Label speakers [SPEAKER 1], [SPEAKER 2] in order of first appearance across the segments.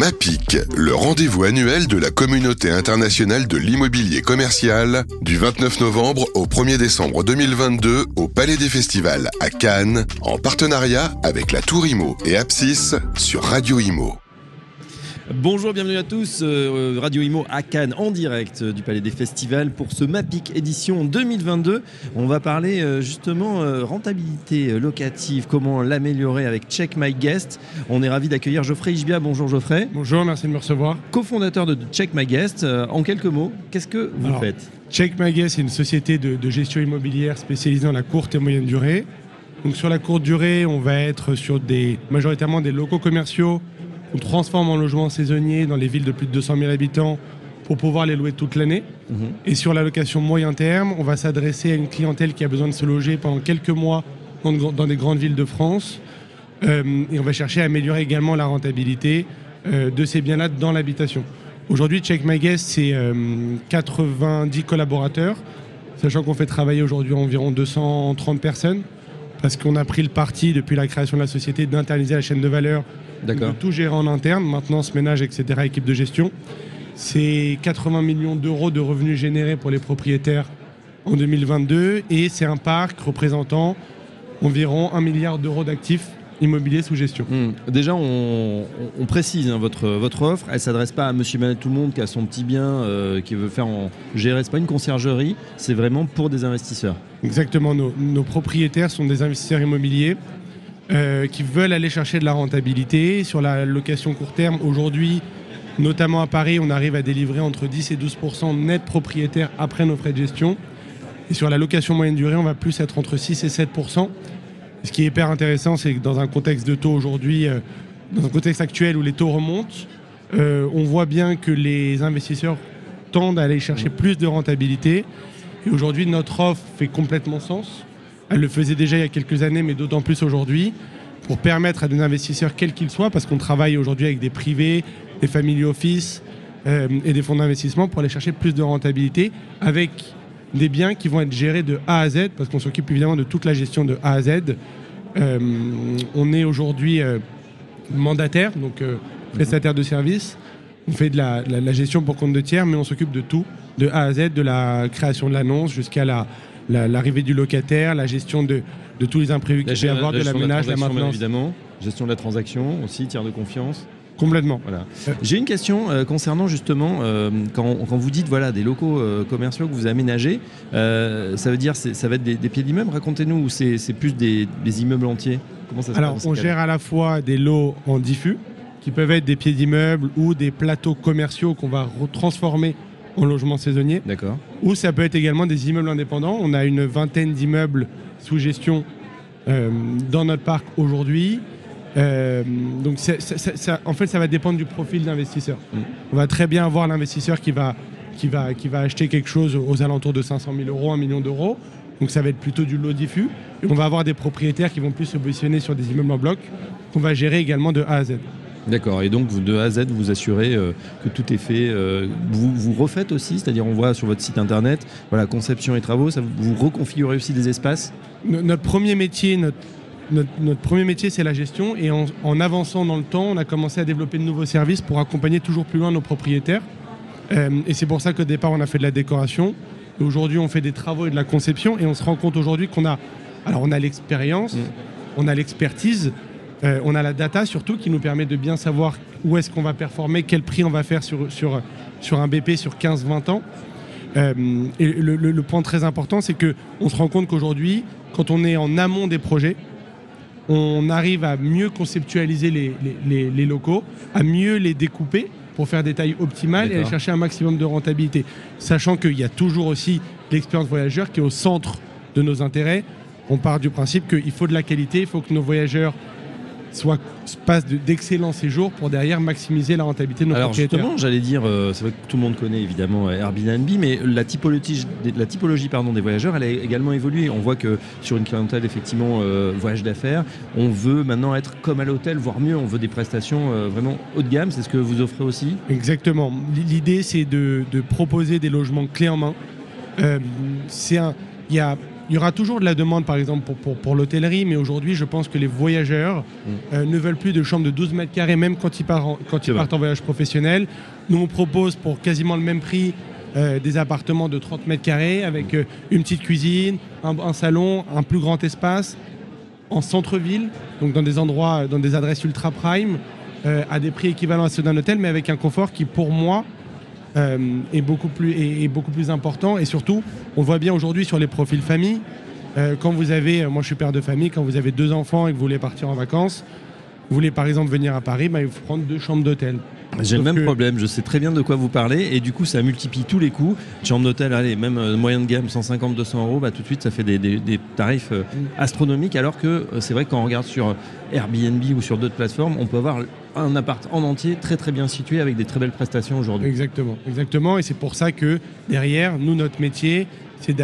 [SPEAKER 1] MAPIC, le rendez-vous annuel de la communauté internationale de l'immobilier commercial, du 29 novembre au 1er décembre 2022 au Palais des Festivals à Cannes, en partenariat avec la Tour Imo et Apsis sur Radio Imo.
[SPEAKER 2] Bonjour, bienvenue à tous. Euh, Radio Imo à Cannes en direct du Palais des Festivals pour ce MAPIC édition 2022. On va parler euh, justement euh, rentabilité locative, comment l'améliorer avec Check My Guest. On est ravi d'accueillir Geoffrey Ishbia. Bonjour Geoffrey.
[SPEAKER 3] Bonjour, merci de me recevoir.
[SPEAKER 2] Co-fondateur de Check My Guest. En quelques mots, qu'est-ce que vous faites?
[SPEAKER 3] Check My Guest, c'est une société de, de gestion immobilière spécialisée dans la courte et moyenne durée. Donc sur la courte durée, on va être sur des majoritairement des locaux commerciaux on transforme en logement saisonnier dans les villes de plus de 200 000 habitants pour pouvoir les louer toute l'année. Mhm. Et sur la location moyen terme, on va s'adresser à une clientèle qui a besoin de se loger pendant quelques mois dans, des grandes villes de France. Euh, et on va chercher à améliorer également la rentabilité euh, de ces biens-là dans l'habitation. Aujourd'hui, Check My Guest, c'est 90 euh, collaborateurs, sachant qu'on fait travailler aujourd'hui environ 230 personnes, parce qu'on a pris le parti, depuis la création de la société, d'internaliser la chaîne de valeur de tout gérer en interne, maintenance, ménage, etc., équipe de gestion. C'est 80 millions d'euros de revenus générés pour les propriétaires en 2022 et c'est un parc représentant environ 1 milliard d'euros d'actifs immobiliers sous gestion.
[SPEAKER 2] Hmm. Déjà, on, précise hein, votre, votre offre. Elle ne s'adresse pas à monsieur et tout le monde qui a son petit bien, euh, qui veut faire en gérer. Ce n'est pas une conciergerie, c'est vraiment pour des investisseurs.
[SPEAKER 3] Exactement. nos propriétaires sont des investisseurs immobiliers euh, qui veulent aller chercher de la rentabilité. Sur la location court terme, aujourd'hui, notamment à Paris, on arrive à délivrer entre 10 et 12% net propriétaires après nos frais de gestion. Et sur la location moyenne durée, on va plus être entre 6 et 7 Ce qui est hyper intéressant, c'est que dans un contexte de taux aujourd'hui, euh, dans un contexte actuel où les taux remontent, euh, on voit bien que les investisseurs tendent à aller chercher plus de rentabilité. Et aujourd'hui, notre offre fait complètement sens. Elle le faisait déjà il y a quelques années, mais d'autant plus aujourd'hui, pour permettre à des investisseurs, quels qu'ils soient, parce qu'on travaille aujourd'hui avec des privés, des family office euh, et des fonds d'investissement, pour aller chercher plus de rentabilité avec des biens qui vont être gérés de A à Z, parce qu'on s'occupe évidemment de toute la gestion de A à Z. Euh, on est aujourd'hui euh, mandataire, donc prestataire de services. On fait de la, la, gestion pour compte de tiers, mais on s'occupe de tout, de A à Z, de la création de l'annonce jusqu'à la, l'arrivée du locataire, la gestion de, tous les imprévus qu'il peut y avoir, de la ménage, la, maintenance.
[SPEAKER 2] Évidemment, gestion de la transaction aussi, tiers de confiance.
[SPEAKER 3] Complètement.
[SPEAKER 2] Voilà. J'ai une question euh, concernant justement euh, quand, vous dites voilà des locaux euh, commerciaux que vous aménagez, ça veut dire ça va être des, pieds d'immeubles. Racontez-nous ou c'est plus des, immeubles entiers?
[SPEAKER 3] Comment ça se Alors on gère à la fois des lots en diffus qui peuvent être des pieds d'immeubles ou des plateaux commerciaux qu'on va transformer en logement saisonnier.
[SPEAKER 2] D'accord.
[SPEAKER 3] Ou ça peut être également des immeubles indépendants. On a une vingtaine d'immeubles sous gestion euh, dans notre parc aujourd'hui. Euh, donc en fait, ça va dépendre du profil d'investisseur. Mm. On va très bien avoir l'investisseur qui va, qui, va, qui va acheter quelque chose aux alentours de 500 000 euros, 1 million d'euros. Donc ça va être plutôt du lot diffus. Et on va avoir des propriétaires qui vont plus se positionner sur des immeubles en bloc qu'on va gérer également de A à Z.
[SPEAKER 2] D'accord, et donc de A à Z, vous vous assurez euh, que tout est fait. Euh, vous, vous refaites aussi, c'est-à-dire on voit sur votre site internet, voilà, conception et travaux, ça, vous reconfigurez aussi des espaces?
[SPEAKER 3] Notre premier métier, notre, notre, premier métier, c'est la gestion, et en, avançant dans le temps, on a commencé à développer de nouveaux services pour accompagner toujours plus loin nos propriétaires. Euh, et c'est pour ça qu'au départ, on a fait de la décoration. Et aujourd'hui, on fait des travaux et de la conception, et on se rend compte aujourd'hui qu'on a, alors on a l'expérience, mm. on a l'expertise, euh, on a la data surtout qui nous permet de bien savoir où est-ce qu'on va performer, quel prix on va faire sur, sur, sur un BP sur 15-20 ans. Euh, et le, point très important, c'est qu'on se rend compte qu'aujourd'hui, quand on est en amont des projets, on arrive à mieux conceptualiser les, locaux, à mieux les découper pour faire des tailles optimales et aller chercher un maximum de rentabilité. Sachant qu'il y a toujours aussi l'expérience voyageur qui est au centre de nos intérêts. On part du principe qu'il faut de la qualité, il faut que nos voyageurs soit passe d'excellents séjours pour derrière maximiser la rentabilité de nos
[SPEAKER 2] Alors justement, j'allais dire, euh, c'est vrai que tout le monde connaît évidemment euh, Airbnb, mais la typologie, la typologie pardon, des voyageurs, elle a également évolué. On voit que sur une clientèle effectivement euh, voyage d'affaires, on veut maintenant être comme à l'hôtel, voire mieux, on veut des prestations vraiment haut de gamme. C'est ce que vous offrez aussi?
[SPEAKER 3] Exactement. L'idée, c'est de, proposer des logements clés en main. c'est un, il y a il y aura toujours de la demande, par exemple, pour, pour, pour l'hôtellerie, mais aujourd'hui, je pense que les voyageurs euh, ne veulent plus de chambres de 12 mètres carrés, même quand ils partent en, quand
[SPEAKER 2] C'est
[SPEAKER 3] ils partent en voyage professionnel. Nous, on propose pour quasiment le même prix euh, des appartements de 30 mètres carrés avec euh, une petite cuisine, un, un salon, un plus grand espace en centre-ville, donc dans des endroits, dans des adresses ultra prime, à des prix équivalents à ceux d'un hôtel, mais avec un confort qui, pour moi, est, beaucoup plus, beaucoup plus important. Et surtout, on voit bien aujourd'hui sur les profils famille. euh, quand vous avez, moi je suis père de famille, quand vous avez deux enfants et que vous voulez partir en vacances, vous voulez par exemple venir à Paris, bah, il faut prendre deux chambres d'hôtel.
[SPEAKER 2] J'ai le même
[SPEAKER 3] que-
[SPEAKER 2] problème, je sais très bien de quoi vous parlez et du coup ça multiplie tous les coûts. Chambre d'hôtel, allez, même euh, moyen de gamme, 150-200 euros, bah, tout de suite ça fait des, des- des tarifs euh, astronomiques alors que euh, c'est vrai que quand on regarde sur Airbnb ou sur d'autres plateformes, on peut avoir un appart en entier très très bien situé avec des très belles prestations aujourd'hui.
[SPEAKER 3] Exactement, exactement. Et c'est pour ça que derrière, nous, notre métier, c'est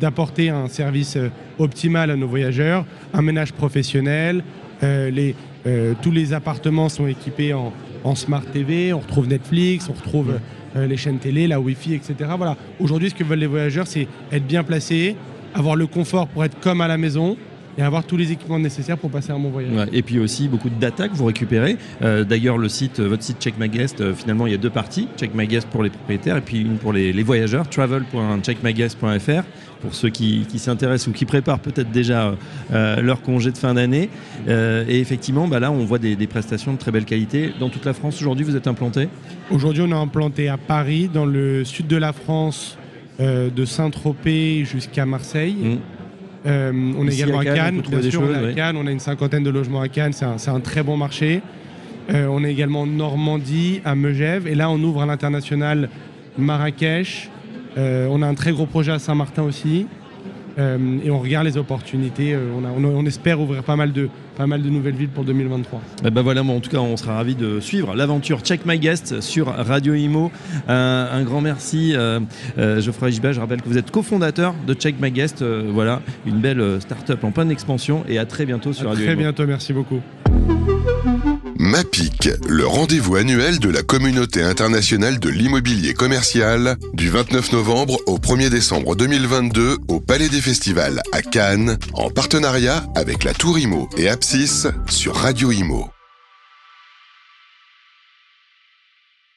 [SPEAKER 3] d'apporter un service euh, optimal à nos voyageurs, un ménage professionnel. euh, les, euh, tous les appartements sont équipés en, en Smart TV. On retrouve Netflix, on retrouve euh, les chaînes télé, la Wi-Fi, etc. Voilà. Aujourd'hui, ce que veulent les voyageurs, c'est être bien placés, avoir le confort pour être comme à la maison et avoir tous les équipements nécessaires pour passer un bon voyage.
[SPEAKER 2] Ouais, et puis aussi beaucoup de data que vous récupérez. Euh, D'ailleurs, le site, euh, votre site Check My Guest, euh, finalement, il y a deux parties. Check My Guest pour les propriétaires et puis une pour les, les voyageurs. Travel.checkmyguest.fr pour ceux qui, qui s'intéressent ou qui préparent peut-être déjà euh, leur congé de fin d'année. Et effectivement, bah là, on voit des, des prestations de très belle qualité. Dans toute la France, aujourd'hui, vous êtes implanté?
[SPEAKER 3] Aujourd'hui, on est implanté à Paris, dans le sud de la France, de Saint-Tropez jusqu'à Marseille.
[SPEAKER 2] Mm.
[SPEAKER 3] Euh, on est également
[SPEAKER 2] à
[SPEAKER 3] à
[SPEAKER 2] Cannes,
[SPEAKER 3] bien sûr, on est à
[SPEAKER 2] ouais.
[SPEAKER 3] Cannes, on a une cinquantaine de logements à Cannes, c'est un, c'est un très bon marché. Euh, on est également en Normandie, à Megève, et là on ouvre à l'international Marrakech. Euh, on a un très gros projet à Saint-Martin aussi. Euh, et on regarde les opportunités. Euh, on, a- on- on espère ouvrir pas mal, de, pas mal de nouvelles villes pour 2023.
[SPEAKER 2] Eh ben voilà, en tout cas, on sera ravis de suivre l'aventure Check My Guest sur Radio Imo. Un, un grand merci, euh, euh, Geoffroy Gibet. Je rappelle que vous êtes cofondateur de Check My Guest. Euh, voilà, une belle euh, start-up en pleine expansion. Et à très bientôt sur
[SPEAKER 3] À
[SPEAKER 2] Radio
[SPEAKER 3] très
[SPEAKER 2] Imo.
[SPEAKER 3] bientôt, merci beaucoup.
[SPEAKER 1] MAPIC, le rendez-vous annuel de la communauté internationale de l'immobilier commercial, du 29 novembre au 1er décembre 2022 au Palais des Festivals à Cannes, en partenariat avec la Tour Imo et Apsis sur Radio Imo.